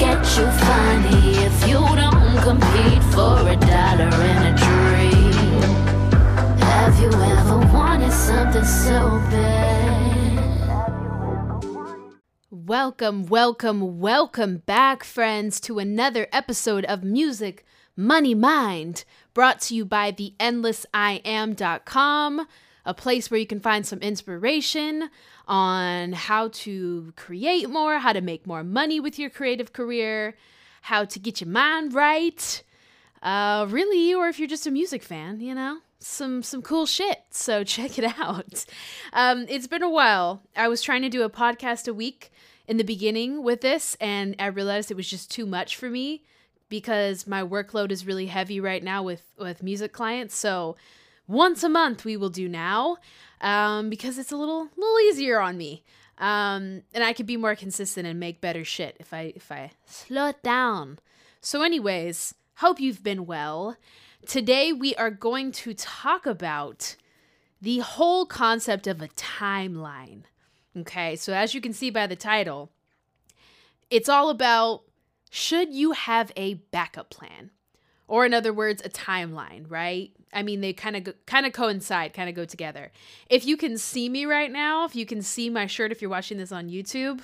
get you funny if you don't compete for a dollar and a dream. Have you ever wanted something so bad? Welcome, welcome, welcome back, friends, to another episode of Music Money Mind, brought to you by the endlessiam.com, a place where you can find some inspiration on how to create more, how to make more money with your creative career, how to get your mind right. Uh, really, or if you're just a music fan, you know, some some cool shit. So check it out. Um, it's been a while. I was trying to do a podcast a week in the beginning with this, and I realized it was just too much for me because my workload is really heavy right now with with music clients. So once a month we will do now um, because it's a little little easier on me. Um, and I could be more consistent and make better shit if I if I slow it down. So, anyways, hope you've been well. Today we are going to talk about the whole concept of a timeline. Okay, so as you can see by the title, it's all about should you have a backup plan? Or in other words, a timeline, right? I mean, they kind of kind of coincide, kind of go together. If you can see me right now, if you can see my shirt if you're watching this on YouTube,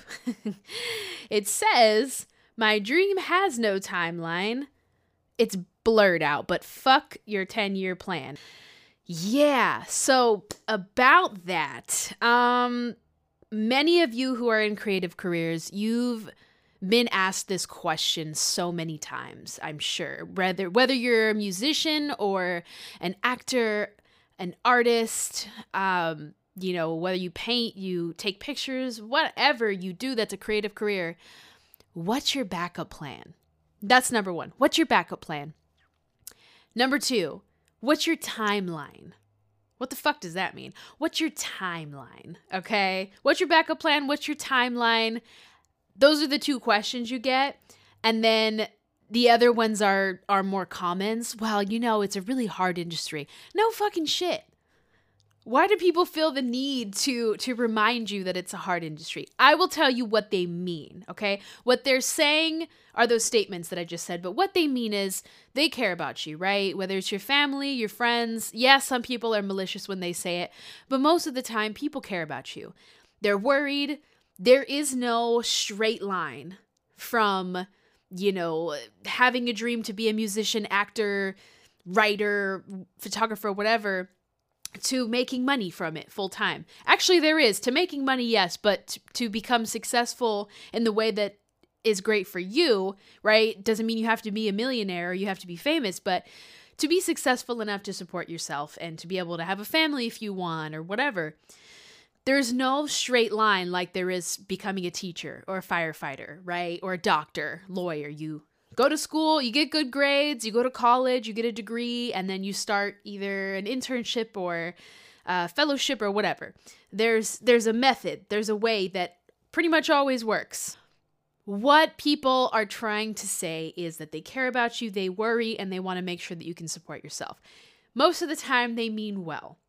it says my dream has no timeline. It's blurred out, but fuck your 10-year plan. Yeah, so about that, um many of you who are in creative careers, you've been asked this question so many times, I'm sure. Whether whether you're a musician or an actor, an artist, um, you know, whether you paint, you take pictures, whatever you do that's a creative career, what's your backup plan? That's number 1. What's your backup plan? Number 2, what's your timeline? What the fuck does that mean? What's your timeline? Okay? What's your backup plan? What's your timeline? Those are the two questions you get. And then the other ones are are more comments. Well, you know, it's a really hard industry. No fucking shit. Why do people feel the need to to remind you that it's a hard industry? I will tell you what they mean, okay? What they're saying are those statements that I just said, but what they mean is they care about you, right? Whether it's your family, your friends. Yes, some people are malicious when they say it, but most of the time people care about you. They're worried, there is no straight line from, you know, having a dream to be a musician, actor, writer, photographer, whatever, to making money from it full time. Actually, there is to making money, yes, but to, to become successful in the way that is great for you, right? Doesn't mean you have to be a millionaire or you have to be famous, but to be successful enough to support yourself and to be able to have a family if you want or whatever there's no straight line like there is becoming a teacher or a firefighter, right? Or a doctor, lawyer. You go to school, you get good grades, you go to college, you get a degree, and then you start either an internship or a fellowship or whatever. There's there's a method, there's a way that pretty much always works. What people are trying to say is that they care about you, they worry, and they want to make sure that you can support yourself. Most of the time, they mean well.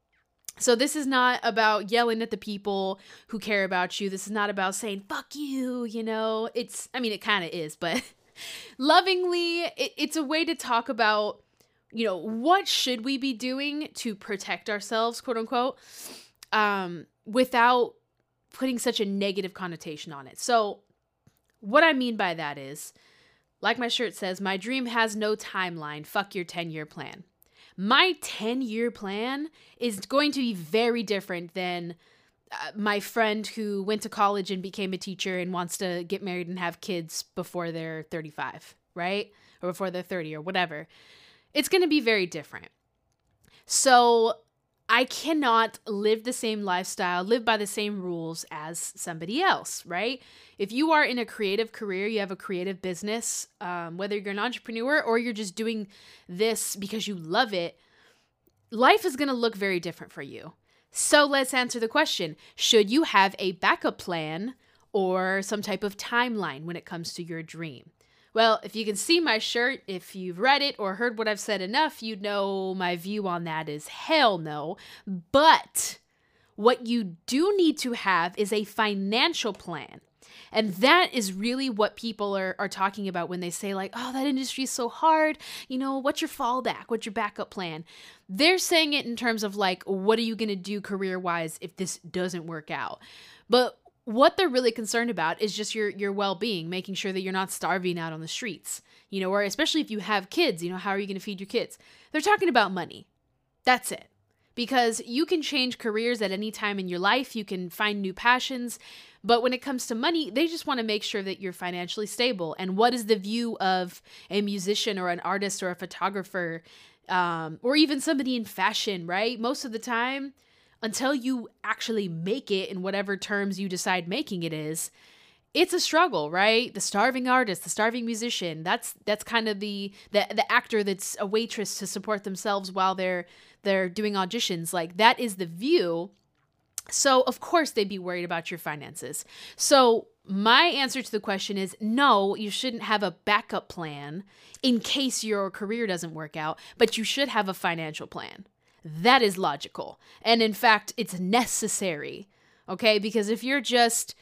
So this is not about yelling at the people who care about you. This is not about saying fuck you, you know. It's I mean it kind of is, but lovingly it, it's a way to talk about you know, what should we be doing to protect ourselves, quote unquote, um without putting such a negative connotation on it. So what I mean by that is like my shirt says, my dream has no timeline. Fuck your 10-year plan my 10 year plan is going to be very different than uh, my friend who went to college and became a teacher and wants to get married and have kids before they're 35, right? Or before they're 30 or whatever. It's going to be very different. So I cannot live the same lifestyle, live by the same rules as somebody else, right? If you are in a creative career, you have a creative business, um, whether you're an entrepreneur or you're just doing this because you love it, life is going to look very different for you. So let's answer the question Should you have a backup plan or some type of timeline when it comes to your dream? Well, if you can see my shirt, if you've read it or heard what I've said enough, you know my view on that is hell no. But what you do need to have is a financial plan. And that is really what people are, are talking about when they say, like, oh, that industry is so hard. You know, what's your fallback? What's your backup plan? They're saying it in terms of, like, what are you going to do career wise if this doesn't work out? But what they're really concerned about is just your your well-being making sure that you're not starving out on the streets you know or especially if you have kids you know how are you going to feed your kids? They're talking about money. That's it. Because you can change careers at any time in your life you can find new passions but when it comes to money they just want to make sure that you're financially stable. And what is the view of a musician or an artist or a photographer um, or even somebody in fashion right? Most of the time until you actually make it in whatever terms you decide making it is it's a struggle right? The starving artist the starving musician that's that's kind of the the, the actor that's a waitress to support themselves while they're they're doing auditions. Like that is the view. So of course they'd be worried about your finances. So my answer to the question is no, you shouldn't have a backup plan in case your career doesn't work out, but you should have a financial plan. That is logical. And in fact, it's necessary. Okay? Because if you're just,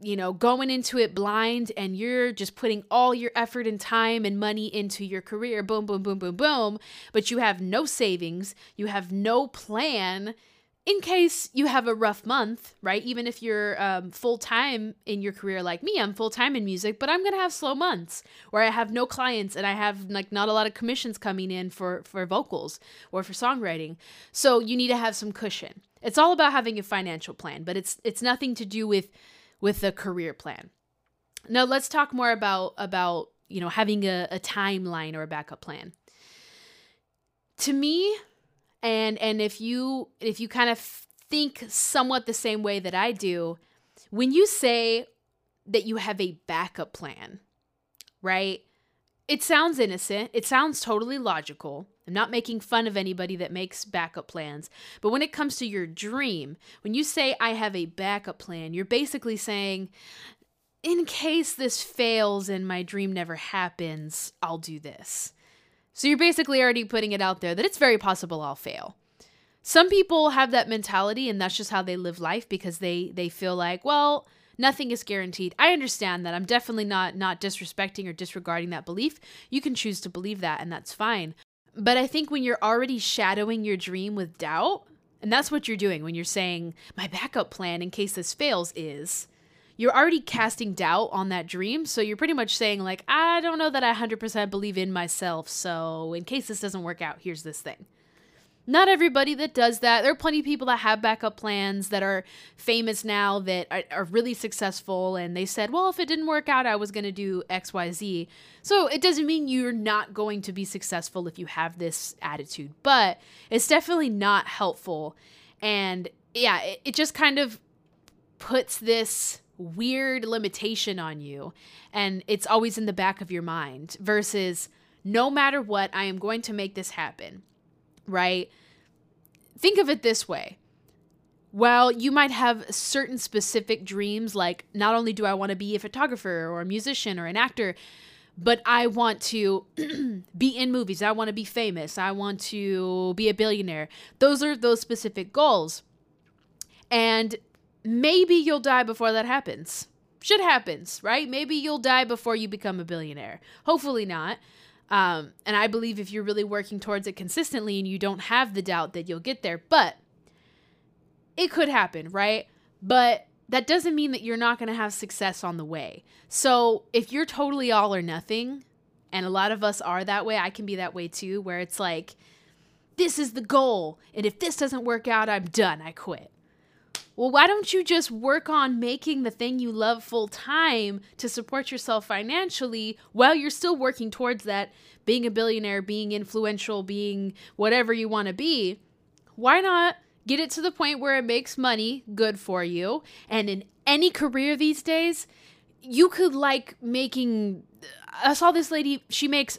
you know, going into it blind and you're just putting all your effort and time and money into your career, boom, boom, boom, boom, boom, but you have no savings, you have no plan, in case you have a rough month, right? Even if you're um, full time in your career like me, I'm full time in music, but I'm gonna have slow months where I have no clients and I have like not a lot of commissions coming in for for vocals or for songwriting. So you need to have some cushion. It's all about having a financial plan, but it's it's nothing to do with with a career plan. Now let's talk more about about you know having a, a timeline or a backup plan. To me, and and if you if you kind of think somewhat the same way that I do, when you say that you have a backup plan, right? It sounds innocent. It sounds totally logical. I'm not making fun of anybody that makes backup plans. But when it comes to your dream, when you say, I have a backup plan, you're basically saying, in case this fails and my dream never happens, I'll do this. So you're basically already putting it out there that it's very possible I'll fail. Some people have that mentality and that's just how they live life because they they feel like, well, nothing is guaranteed. I understand that. I'm definitely not not disrespecting or disregarding that belief. You can choose to believe that and that's fine. But I think when you're already shadowing your dream with doubt, and that's what you're doing when you're saying my backup plan in case this fails is you're already casting doubt on that dream. So you're pretty much saying, like, I don't know that I 100% believe in myself. So in case this doesn't work out, here's this thing. Not everybody that does that. There are plenty of people that have backup plans that are famous now that are, are really successful. And they said, well, if it didn't work out, I was going to do XYZ. So it doesn't mean you're not going to be successful if you have this attitude, but it's definitely not helpful. And yeah, it, it just kind of puts this weird limitation on you and it's always in the back of your mind versus no matter what, I am going to make this happen, right? Think of it this way. While you might have certain specific dreams, like not only do I want to be a photographer or a musician or an actor, but I want to be in movies. I want to be famous. I want to be a billionaire. Those are those specific goals. And maybe you'll die before that happens. Shit happens, right? Maybe you'll die before you become a billionaire. Hopefully not. Um, and I believe if you're really working towards it consistently and you don't have the doubt that you'll get there, but it could happen, right? But that doesn't mean that you're not going to have success on the way. So if you're totally all or nothing, and a lot of us are that way, I can be that way too, where it's like, this is the goal. And if this doesn't work out, I'm done. I quit. Well, why don't you just work on making the thing you love full time to support yourself financially while you're still working towards that being a billionaire, being influential, being whatever you want to be? Why not get it to the point where it makes money good for you? And in any career these days, you could like making. I saw this lady, she makes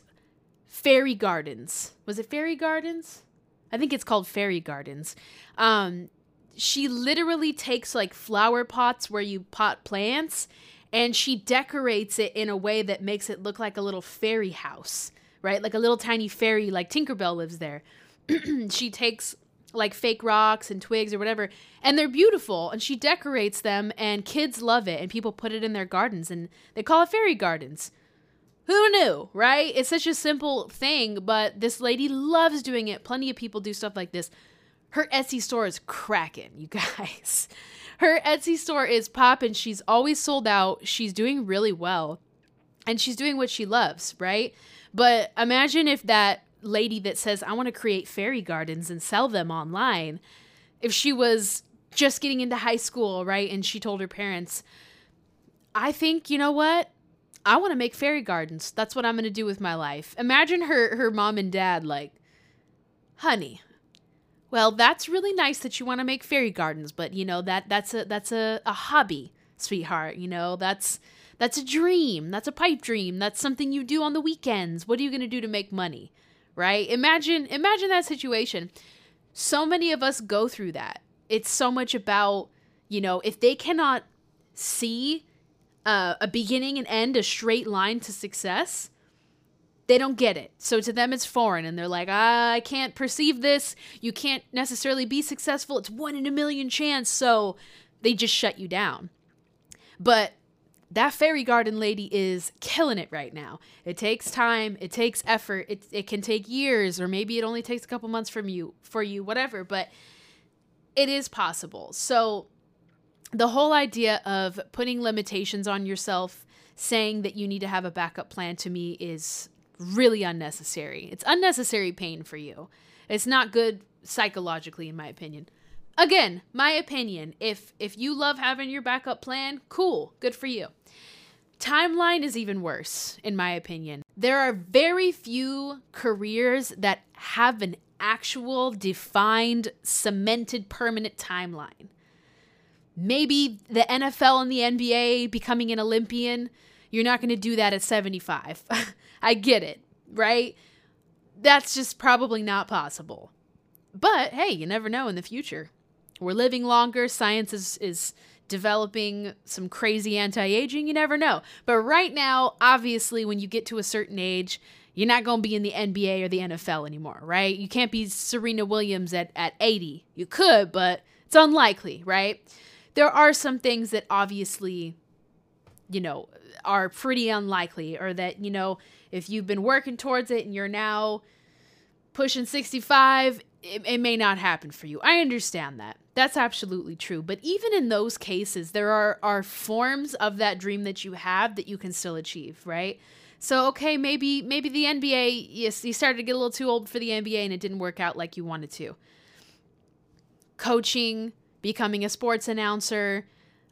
fairy gardens. Was it fairy gardens? I think it's called fairy gardens. Um, she literally takes like flower pots where you pot plants and she decorates it in a way that makes it look like a little fairy house, right? Like a little tiny fairy, like Tinkerbell lives there. she takes like fake rocks and twigs or whatever, and they're beautiful. And she decorates them, and kids love it, and people put it in their gardens, and they call it fairy gardens. Who knew, right? It's such a simple thing, but this lady loves doing it. Plenty of people do stuff like this. Her Etsy store is cracking, you guys. Her Etsy store is popping. She's always sold out. She's doing really well. And she's doing what she loves, right? But imagine if that lady that says, I want to create fairy gardens and sell them online, if she was just getting into high school, right? And she told her parents, I think, you know what? I want to make fairy gardens. That's what I'm going to do with my life. Imagine her her mom and dad like, "Honey, well, that's really nice that you want to make fairy gardens, but you know that that's a that's a, a hobby, sweetheart. You know that's that's a dream. That's a pipe dream. That's something you do on the weekends. What are you going to do to make money?" Right? Imagine imagine that situation. So many of us go through that. It's so much about, you know, if they cannot see uh, a beginning and end, a straight line to success, they don't get it. So to them, it's foreign, and they're like, ah, I can't perceive this. You can't necessarily be successful. It's one in a million chance. So they just shut you down. But that fairy garden lady is killing it right now. It takes time, it takes effort, it, it can take years, or maybe it only takes a couple months from you for you, whatever, but it is possible. So the whole idea of putting limitations on yourself, saying that you need to have a backup plan to me is really unnecessary. It's unnecessary pain for you. It's not good psychologically in my opinion. Again, my opinion, if if you love having your backup plan, cool, good for you. Timeline is even worse in my opinion. There are very few careers that have an actual defined cemented permanent timeline maybe the NFL and the NBA becoming an Olympian, you're not going to do that at 75. I get it, right? That's just probably not possible. But hey, you never know in the future. We're living longer, science is, is developing some crazy anti aging, you never know. But right now, obviously, when you get to a certain age, you're not going to be in the NBA or the NFL anymore, right? You can't be Serena Williams at, at 80. You could, but it's unlikely, right? there are some things that obviously, you know, are pretty unlikely, or that, you know, if you've been working towards it and you're now pushing 65, it, it may not happen for you. I understand that. That's absolutely true. But even in those cases, there are, are forms of that dream that you have that you can still achieve, right? So okay, maybe maybe the NBA yes, you started to get a little too old for the NBA and it didn't work out like you wanted to. Coaching, becoming a sports announcer,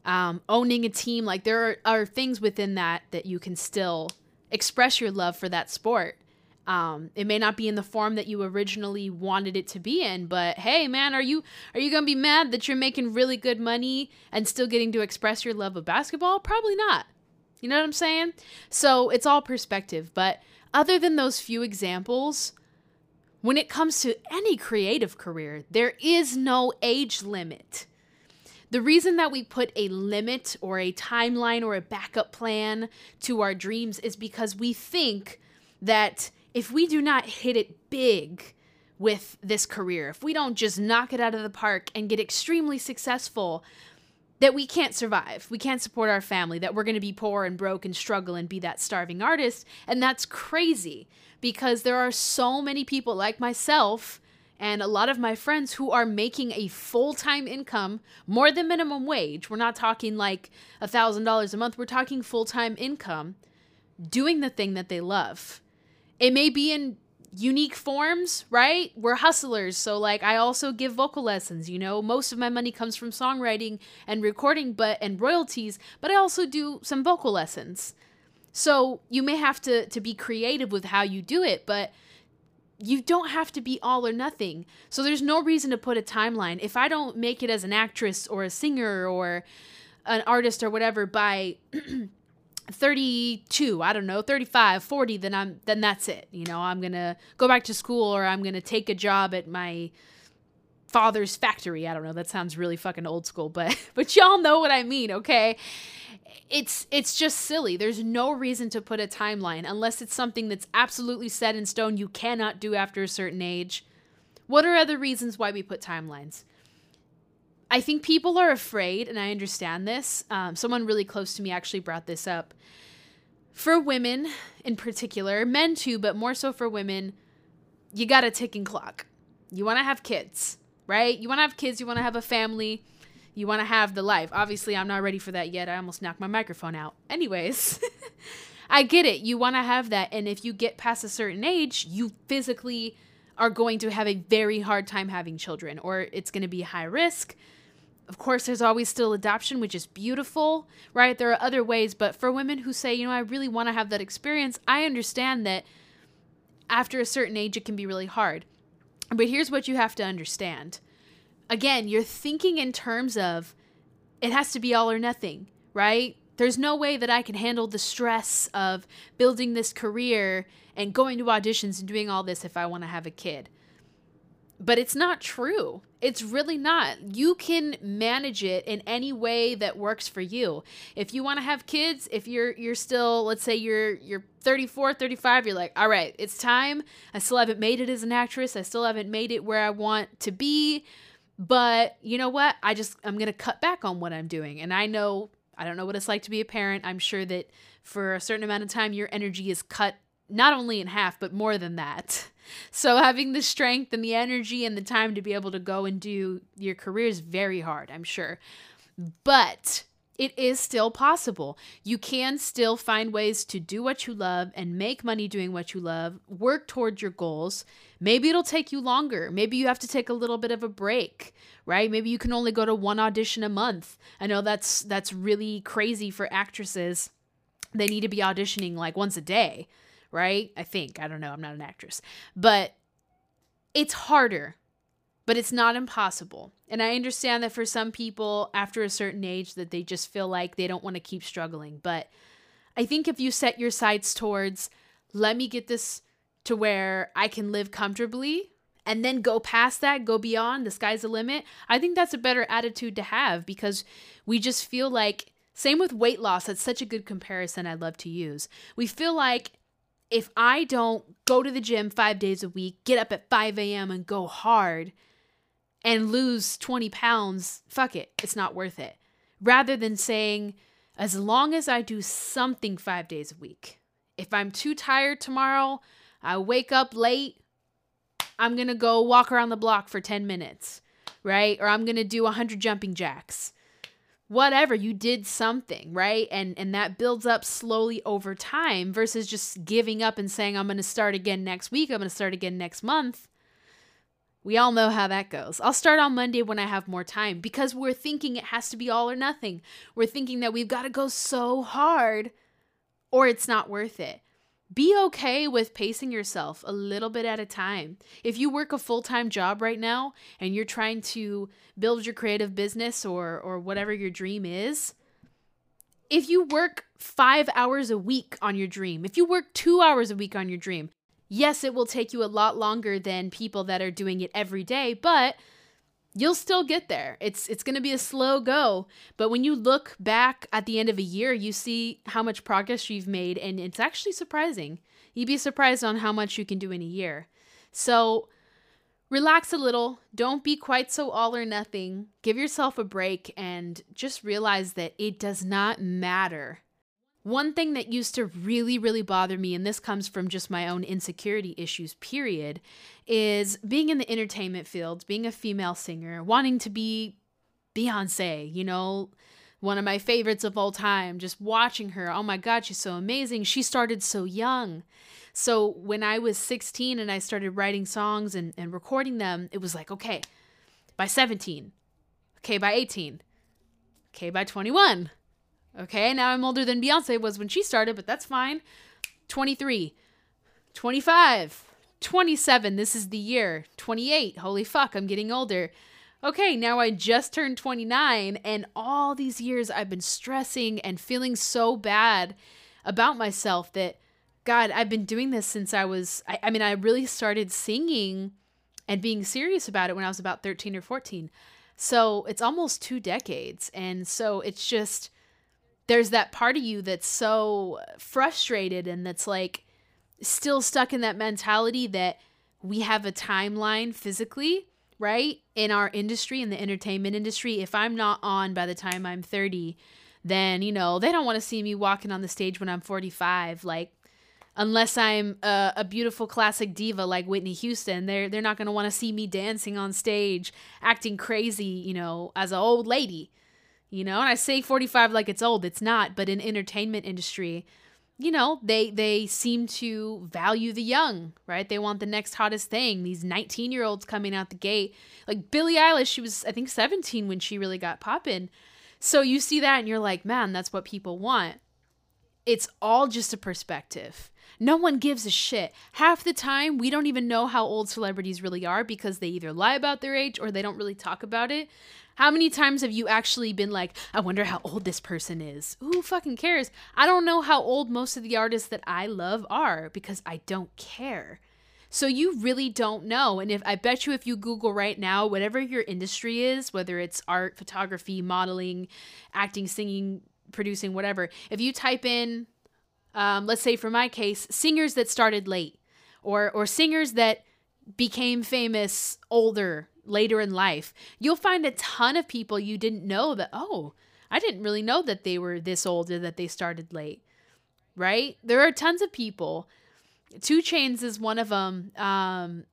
um, owning a team. Like there are, are, things within that that you can still express your love for that sport. Um, it may not be in the form that you originally wanted it to be in, but hey, man, are you are you gonna be mad that you're making really good money and still getting to express your love of basketball? Probably not. You know what I'm saying? So it's all perspective. But other than those few examples, when it comes to any creative career, there is no age limit. The reason that we put a limit or a timeline or a backup plan to our dreams is because we think that if we do not hit it big with this career, if we don't just knock it out of the park and get extremely successful, that we can't survive. We can't support our family, that we're going to be poor and broke and struggle and be that starving artist. And that's crazy because there are so many people like myself and a lot of my friends who are making a full-time income more than minimum wage we're not talking like a thousand dollars a month we're talking full-time income doing the thing that they love. It may be in unique forms right? We're hustlers so like i also give vocal lessons you know? Most of my money comes from songwriting and recording but and royalties but i also do some vocal lessons. So you may have to to be creative with how you do it, but you don't have to be all or nothing. So there's no reason to put a timeline. If I don't make it as an actress or a singer or an artist or whatever by 32, I don't know, 35, 40, then I'm then that's it. You know, I'm going to go back to school or I'm going to take a job at my father's factory. I don't know, that sounds really fucking old school, but but y'all know what I mean, okay? it's it's just silly. There's no reason to put a timeline unless it's something that's absolutely set in stone you cannot do after a certain age. What are other reasons why we put timelines? I think people are afraid, and I understand this. Um, someone really close to me actually brought this up. For women in particular, men too, but more so for women, you got a ticking clock. You want to have kids, right? You want to have kids, you want to have a family, you want to have the life. Obviously, I'm not ready for that yet. I almost knocked my microphone out. Anyways, I get it. You want to have that. And if you get past a certain age, you physically are going to have a very hard time having children, or it's going to be high risk of course, there's always still adoption, which is beautiful, right? There are other ways, but for women who say, you know, I really want to have that experience, I understand that after a certain age, it can be really hard. But here's what you have to understand again, you're thinking in terms of it has to be all or nothing, right? There's no way that I can handle the stress of building this career and going to auditions and doing all this if I want to have a kid. But it's not true. It's really not. You can manage it in any way that works for you. If you want to have kids, if you're you're still let's say you're you're 34, 35, you're like, "All right, it's time. I still haven't made it as an actress. I still haven't made it where I want to be." But you know what? I just I'm going to cut back on what I'm doing. And I know I don't know what it's like to be a parent. I'm sure that for a certain amount of time your energy is cut not only in half, but more than that. So having the strength and the energy and the time to be able to go and do your career is very hard, I'm sure. But it is still possible. You can still find ways to do what you love and make money doing what you love, work towards your goals. Maybe it'll take you longer. Maybe you have to take a little bit of a break, right? Maybe you can only go to one audition a month. I know that's that's really crazy for actresses. They need to be auditioning like once a day right? I think. I don't know. I'm not an actress. But it's harder, but it's not impossible. And I understand that for some people after a certain age that they just feel like they don't want to keep struggling, but I think if you set your sights towards let me get this to where I can live comfortably and then go past that, go beyond, the sky's the limit. I think that's a better attitude to have because we just feel like same with weight loss. That's such a good comparison I love to use. We feel like if I don't go to the gym five days a week, get up at 5 a.m. and go hard and lose 20 pounds, fuck it, it's not worth it. Rather than saying, as long as I do something five days a week, if I'm too tired tomorrow, I wake up late, I'm gonna go walk around the block for 10 minutes, right? Or I'm gonna do 100 jumping jacks whatever you did something right? And and that builds up slowly over time versus just giving up and saying i'm going to start again next week i'm going to start again next month. We all know how that goes. I'll start on monday when i have more time because we're thinking it has to be all or nothing. We're thinking that we've got to go so hard or it's not worth it be okay with pacing yourself a little bit at a time. If you work a full-time job right now and you're trying to build your creative business or or whatever your dream is, if you work 5 hours a week on your dream, if you work 2 hours a week on your dream, yes, it will take you a lot longer than people that are doing it every day, but you'll still get there. It's it's going to be a slow go, but when you look back at the end of a year, you see how much progress you've made and it's actually surprising. You'd be surprised on how much you can do in a year. So, relax a little. Don't be quite so all or nothing. Give yourself a break and just realize that it does not matter one thing that used to really, really bother me, and this comes from just my own insecurity issues, period, is being in the entertainment field, being a female singer, wanting to be Beyonce, you know, one of my favorites of all time, just watching her. Oh my God, she's so amazing. She started so young. So when I was 16 and I started writing songs and, and recording them, it was like, okay, by 17, okay, by 18, okay, by 21 Okay, now I'm older than Beyonce was when she started, but that's fine. 23, 25, 27. This is the year. 28. Holy fuck, I'm getting older. Okay, now I just turned 29, and all these years I've been stressing and feeling so bad about myself that, God, I've been doing this since I was, I, I mean, I really started singing and being serious about it when I was about 13 or 14. So it's almost two decades. And so it's just, there's that part of you that's so frustrated and that's like still stuck in that mentality that we have a timeline physically, right? In our industry, in the entertainment industry, if I'm not on by the time I'm 30, then, you know, they don't want to see me walking on the stage when I'm 45. Like, unless I'm a, a, beautiful classic diva like Whitney Houston, they're they're not gonna want to see me dancing on stage, acting crazy, you know, as an old lady. You know, and I say 45 like it's old, it's not, but in entertainment industry, you know, they they seem to value the young, right? They want the next hottest thing. These 19-year-olds coming out the gate. Like Billie Eilish, she was I think 17 when she really got poppin'. So you see that and you're like, "Man, that's what people want." It's all just a perspective. No one gives a shit. Half the time, we don't even know how old celebrities really are because they either lie about their age or they don't really talk about it. How many times have you actually been like, I wonder how old this person is? Who fucking cares? I don't know how old most of the artists that I love are because I don't care. So you really don't know. And if I bet you if you Google right now, whatever your industry is, whether it's art, photography, modeling, acting, singing, producing, whatever, if you type in um, let's say for my case, singers that started late or or singers that became famous older later in life, you'll find a ton of people you didn't know that oh, I didn't really know that they were this old or that they started late. Right? There are tons of people. 2 Chainz is one of them. Um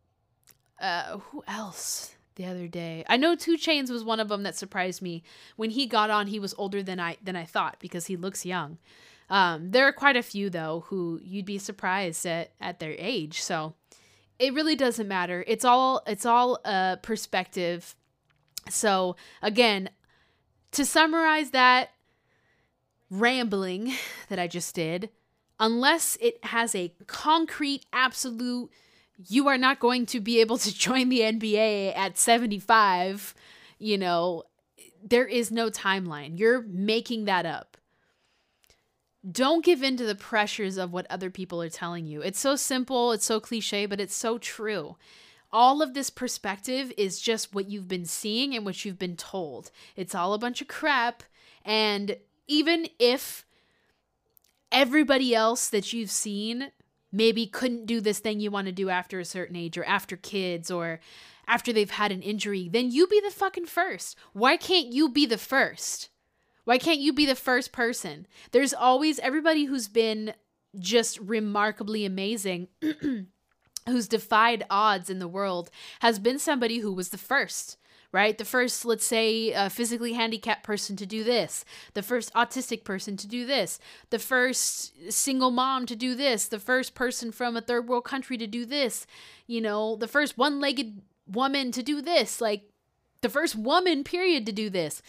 uh who else? the other day. I know 2 Chainz was one of them that surprised me. When he got on, he was older than I than I thought because he looks young. Um, there are quite a few though who you'd be surprised at at their age. So it really doesn't matter. It's all it's all a perspective. So again, to summarize that rambling that I just did, unless it has a concrete absolute you are not going to be able to join the NBA at 75, you know, there is no timeline. You're making that up don't give in to the pressures of what other people are telling you. It's so simple, it's so cliche, but it's so true. All of this perspective is just what you've been seeing and what you've been told. It's all a bunch of crap. And even if everybody else that you've seen maybe couldn't do this thing you want to do after a certain age or after kids or after they've had an injury, then you be the fucking first. Why can't you be the first? Why can't you be the first person? There's always everybody who's been just remarkably amazing, who's defied odds in the world, has been somebody who was the first right? The first, let's say, uh, physically handicapped person to do this, the first autistic person to do this, the first single mom to do this, the first person from a third world country to do this, you know, the first one legged woman to do this, like the first woman, period, to do this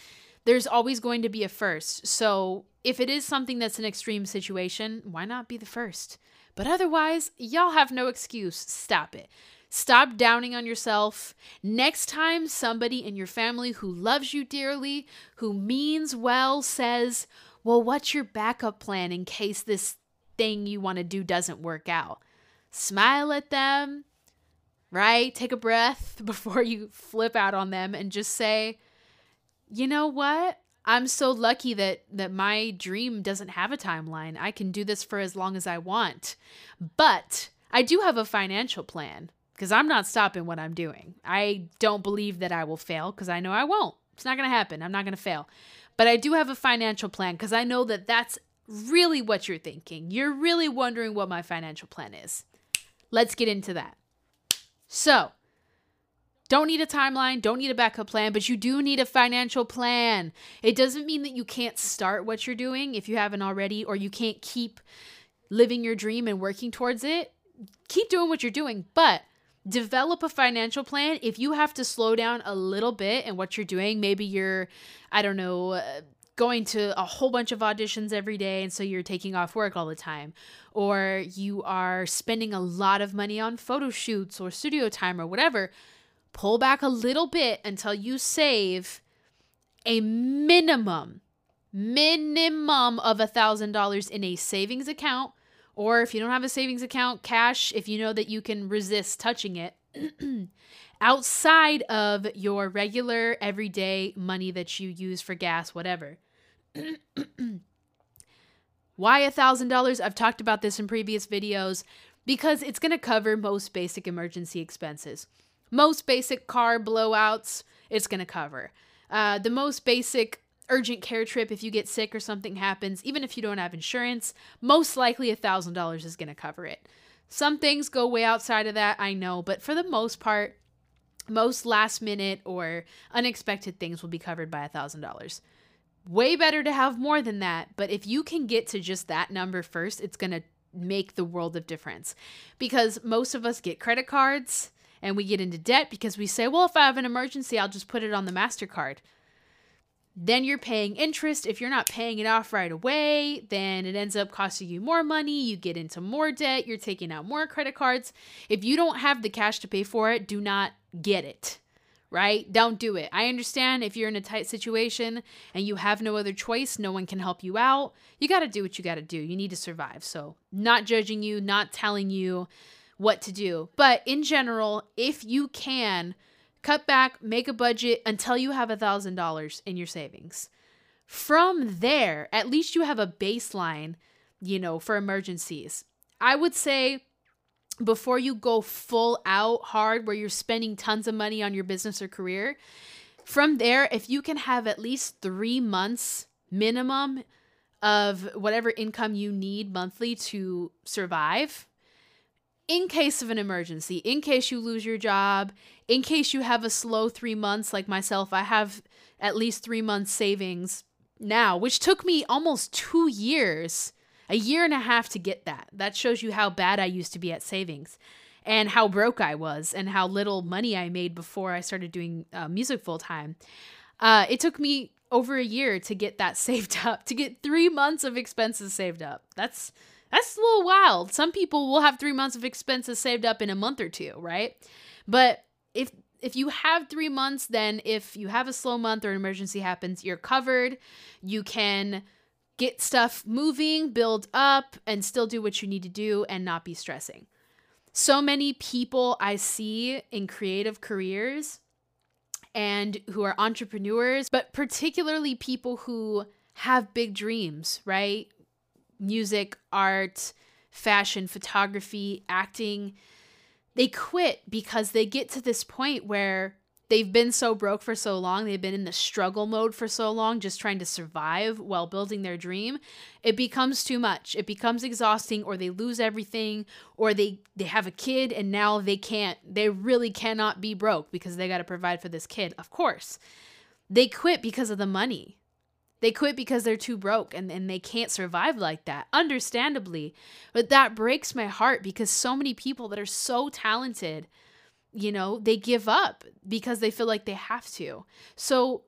there's always going to be a first. So if it is something that's an extreme situation, why not be the first? But otherwise, y'all have no excuse. Stop it. Stop downing on yourself. Next time somebody in your family who loves you dearly, who means well, says, Well, what's your backup plan in case this thing you want to do doesn't work out? Smile at them, right? Take a breath before you flip out on them and just say, you know what? I'm so lucky that that my dream doesn't have a timeline. I can do this for as long as I want. But I do have a financial plan because I'm not stopping what I'm doing. I don't believe that I will fail because I know I won't. It's not going to happen. I'm not going to fail. But I do have a financial plan because I know that that's really what you're thinking. You're really wondering what my financial plan is. Let's get into that. So, don't need a timeline, don't need a backup plan, but you do need a financial plan. It doesn't mean that you can't start what you're doing if you haven't already, or you can't keep living your dream and working towards it. Keep doing what you're doing, but develop a financial plan. If you have to slow down a little bit in what you're doing, maybe you're, I don't know, uh, going to a whole bunch of auditions every day and so you're taking off work all the time or you are spending a lot of money on photo shoots or studio time or whatever pull back a little bit until you save a minimum minimum of a thousand dollars in a savings account. Or if you don't have a savings account cash if you know that you can resist touching it outside of your regular everyday money that you use for gas whatever. Why a thousand dollars? I've talked about this in previous videos because it's going to cover most basic emergency expenses. Most basic car blowouts, it's going to cover. Uh, the most basic urgent care trip, if you get sick or something happens, even if you don't have insurance, most likely $1,000 is going to cover it. Some things go way outside of that, I know, but for the most part, most last minute or unexpected things will be covered by $1,000. Way better to have more than that, but if you can get to just that number first, it's going to make the world of difference. Because most of us get credit cards and we get into debt because we say, well, if I have an emergency, I'll just put it on the MasterCard. Then you're paying interest. If you're not paying it off right away, then it ends up costing you more money. You get into more debt. You're taking out more credit cards. If you don't have the cash to pay for it, do not get it, right? Don't do it. I understand if you're in a tight situation and you have no other choice, no one can help you out. You got to do what you got to do. You need to survive. So, not judging you, not telling you what to do. But in general, if you can, cut back, make a budget until you have a $1,000 in your savings. From there, at least you have a baseline, you know, for emergencies. I would say before you go full out hard where you're spending tons of money on your business or career, from there, if you can have at least three months minimum of whatever income you need monthly to survive, in case of an emergency, in case you lose your job, in case you have a slow three months, like myself, I have at least three months savings now, which took me almost two years, a year and a half to get that. That shows you how bad I used to be at savings and how broke I was and how little money I made before I started doing uh, music full time. Uh, it took me over a year to get that saved up, to get three months of expenses saved up. That's that's a little wild. Some people will have three months of expenses saved up in a month or two, right? But if if you have three months, then if you have a slow month or an emergency happens, you're covered. You can get stuff moving, build up, and still do what you need to do and not be stressing. So many people I see in creative careers and who are entrepreneurs, but particularly people who have big dreams, right? Music, art, fashion, photography, acting, they quit because they get to this point where they've been so broke for so long, they've been in the struggle mode for so long, just trying to survive while building their dream. It becomes too much. It becomes exhausting, or they lose everything, or they they have a kid and now they can't. They really cannot be broke because they got to provide for this kid. Of course, they quit because of the money. They quit because they're too broke and, and they can't survive like that, understandably. But that breaks my heart because so many people that are so talented, you know, they give up because they feel like they have to. So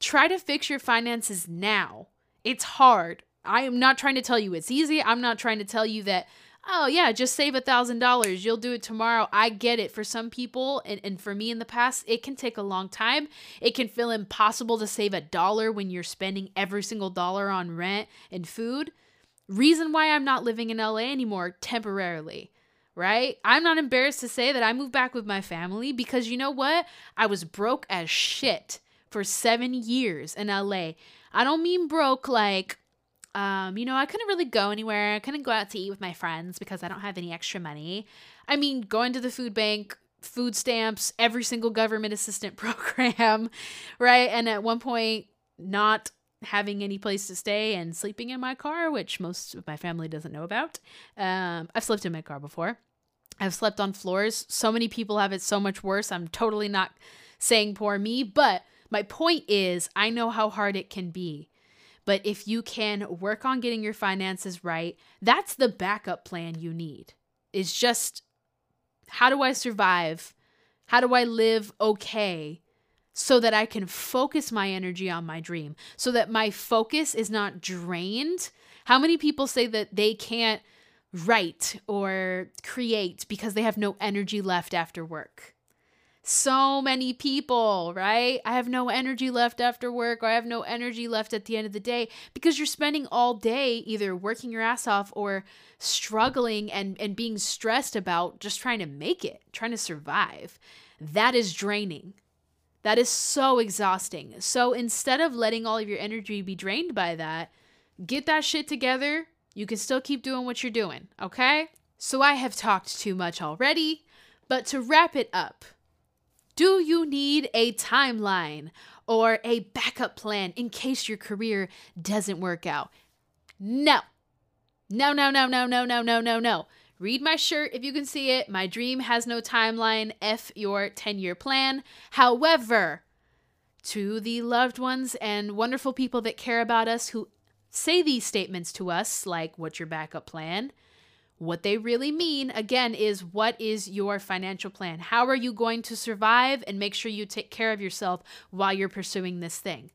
try to fix your finances now. It's hard. I am not trying to tell you it's easy. I'm not trying to tell you that oh yeah just save a thousand dollars. You'll do it tomorrow. I get it. For some people and, and for me in the past it can take a long time. It can feel impossible to save a dollar when you're spending every single dollar on rent and food. Reason why i'm not living in la anymore temporarily right? I'm not embarrassed to say that i moved back with my family because you know what? I was broke as shit for seven years in la i don't mean broke like um, you know, I couldn't really go anywhere. I couldn't go out to eat with my friends because I don't have any extra money. I mean, going to the food bank, food stamps, every single government assistant program, right? And at one point, not having any place to stay and sleeping in my car, which most of my family doesn't know about. Um, I've slept in my car before. I've slept on floors. So many people have it so much worse. I'm totally not saying poor me, but my point is, I know how hard it can be. But if you can work on getting your finances right, that's the backup plan you need. Is just how do I survive? How do I live okay so that I can focus my energy on my dream? So that my focus is not drained. How many people say that they can't write or create because they have no energy left after work? So many people, right? I have no energy left after work, or I have no energy left at the end of the day because you're spending all day either working your ass off or struggling and, and being stressed about just trying to make it, trying to survive. That is draining. That is so exhausting. So instead of letting all of your energy be drained by that, get that shit together. You can still keep doing what you're doing, okay? So I have talked too much already, but to wrap it up, do you need a timeline or a backup plan in case your career doesn't work out? No. No, no, no, no, no, no, no, no, no. Read my shirt if you can see it. My dream has no timeline. F your 10 year plan. However, to the loved ones and wonderful people that care about us who say these statements to us, like, what's your backup plan? What they really mean, again, is what is your financial plan? How are you going to survive and make sure you take care of yourself while you're pursuing this thing?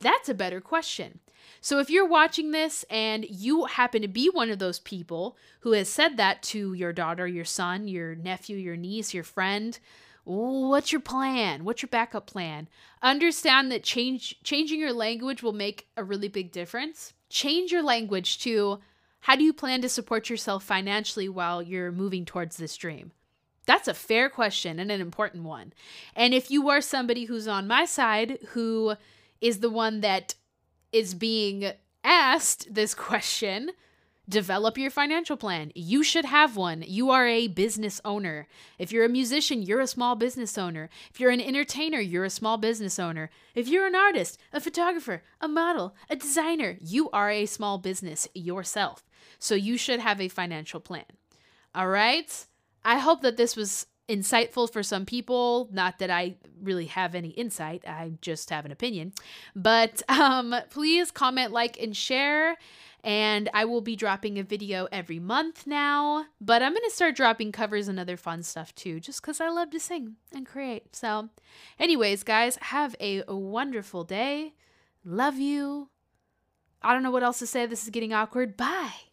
That's a better question. So if you're watching this and you happen to be one of those people who has said that to your daughter, your son, your nephew, your niece, your friend, what's your plan? What's your backup plan? Understand that change changing your language will make a really big difference. Change your language to how do you plan to support yourself financially while you're moving towards this dream? That's a fair question and an important one. And if you are somebody who's on my side who is the one that is being asked this question, develop your financial plan. You should have one. You are a business owner. If you're a musician, you're a small business owner. If you're an entertainer, you're a small business owner. If you're an artist, a photographer, a model, a designer, you are a small business yourself. So you should have a financial plan. All right? I hope that this was insightful for some people. Not that I really have any insight, I just have an opinion. But um, please comment, like, and share. And I will be dropping a video every month now. But I'm going to start dropping covers and other fun stuff too, just because I love to sing and create. So, anyways, guys, have a wonderful day. Love you. I don't know what else to say. This is getting awkward. Bye.